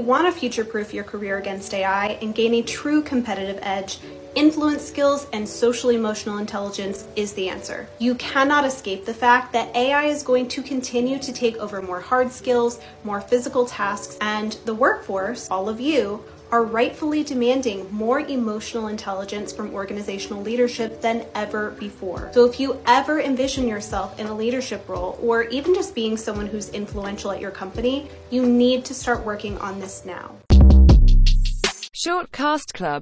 want to future proof your career against AI and gain a true competitive edge, influence skills and social emotional intelligence is the answer. You cannot escape the fact that AI is going to continue to take over more hard skills, more physical tasks, and the workforce, all of you, are rightfully demanding more emotional intelligence from organizational leadership than ever before. So, if you ever envision yourself in a leadership role or even just being someone who's influential at your company, you need to start working on this now. Shortcast Club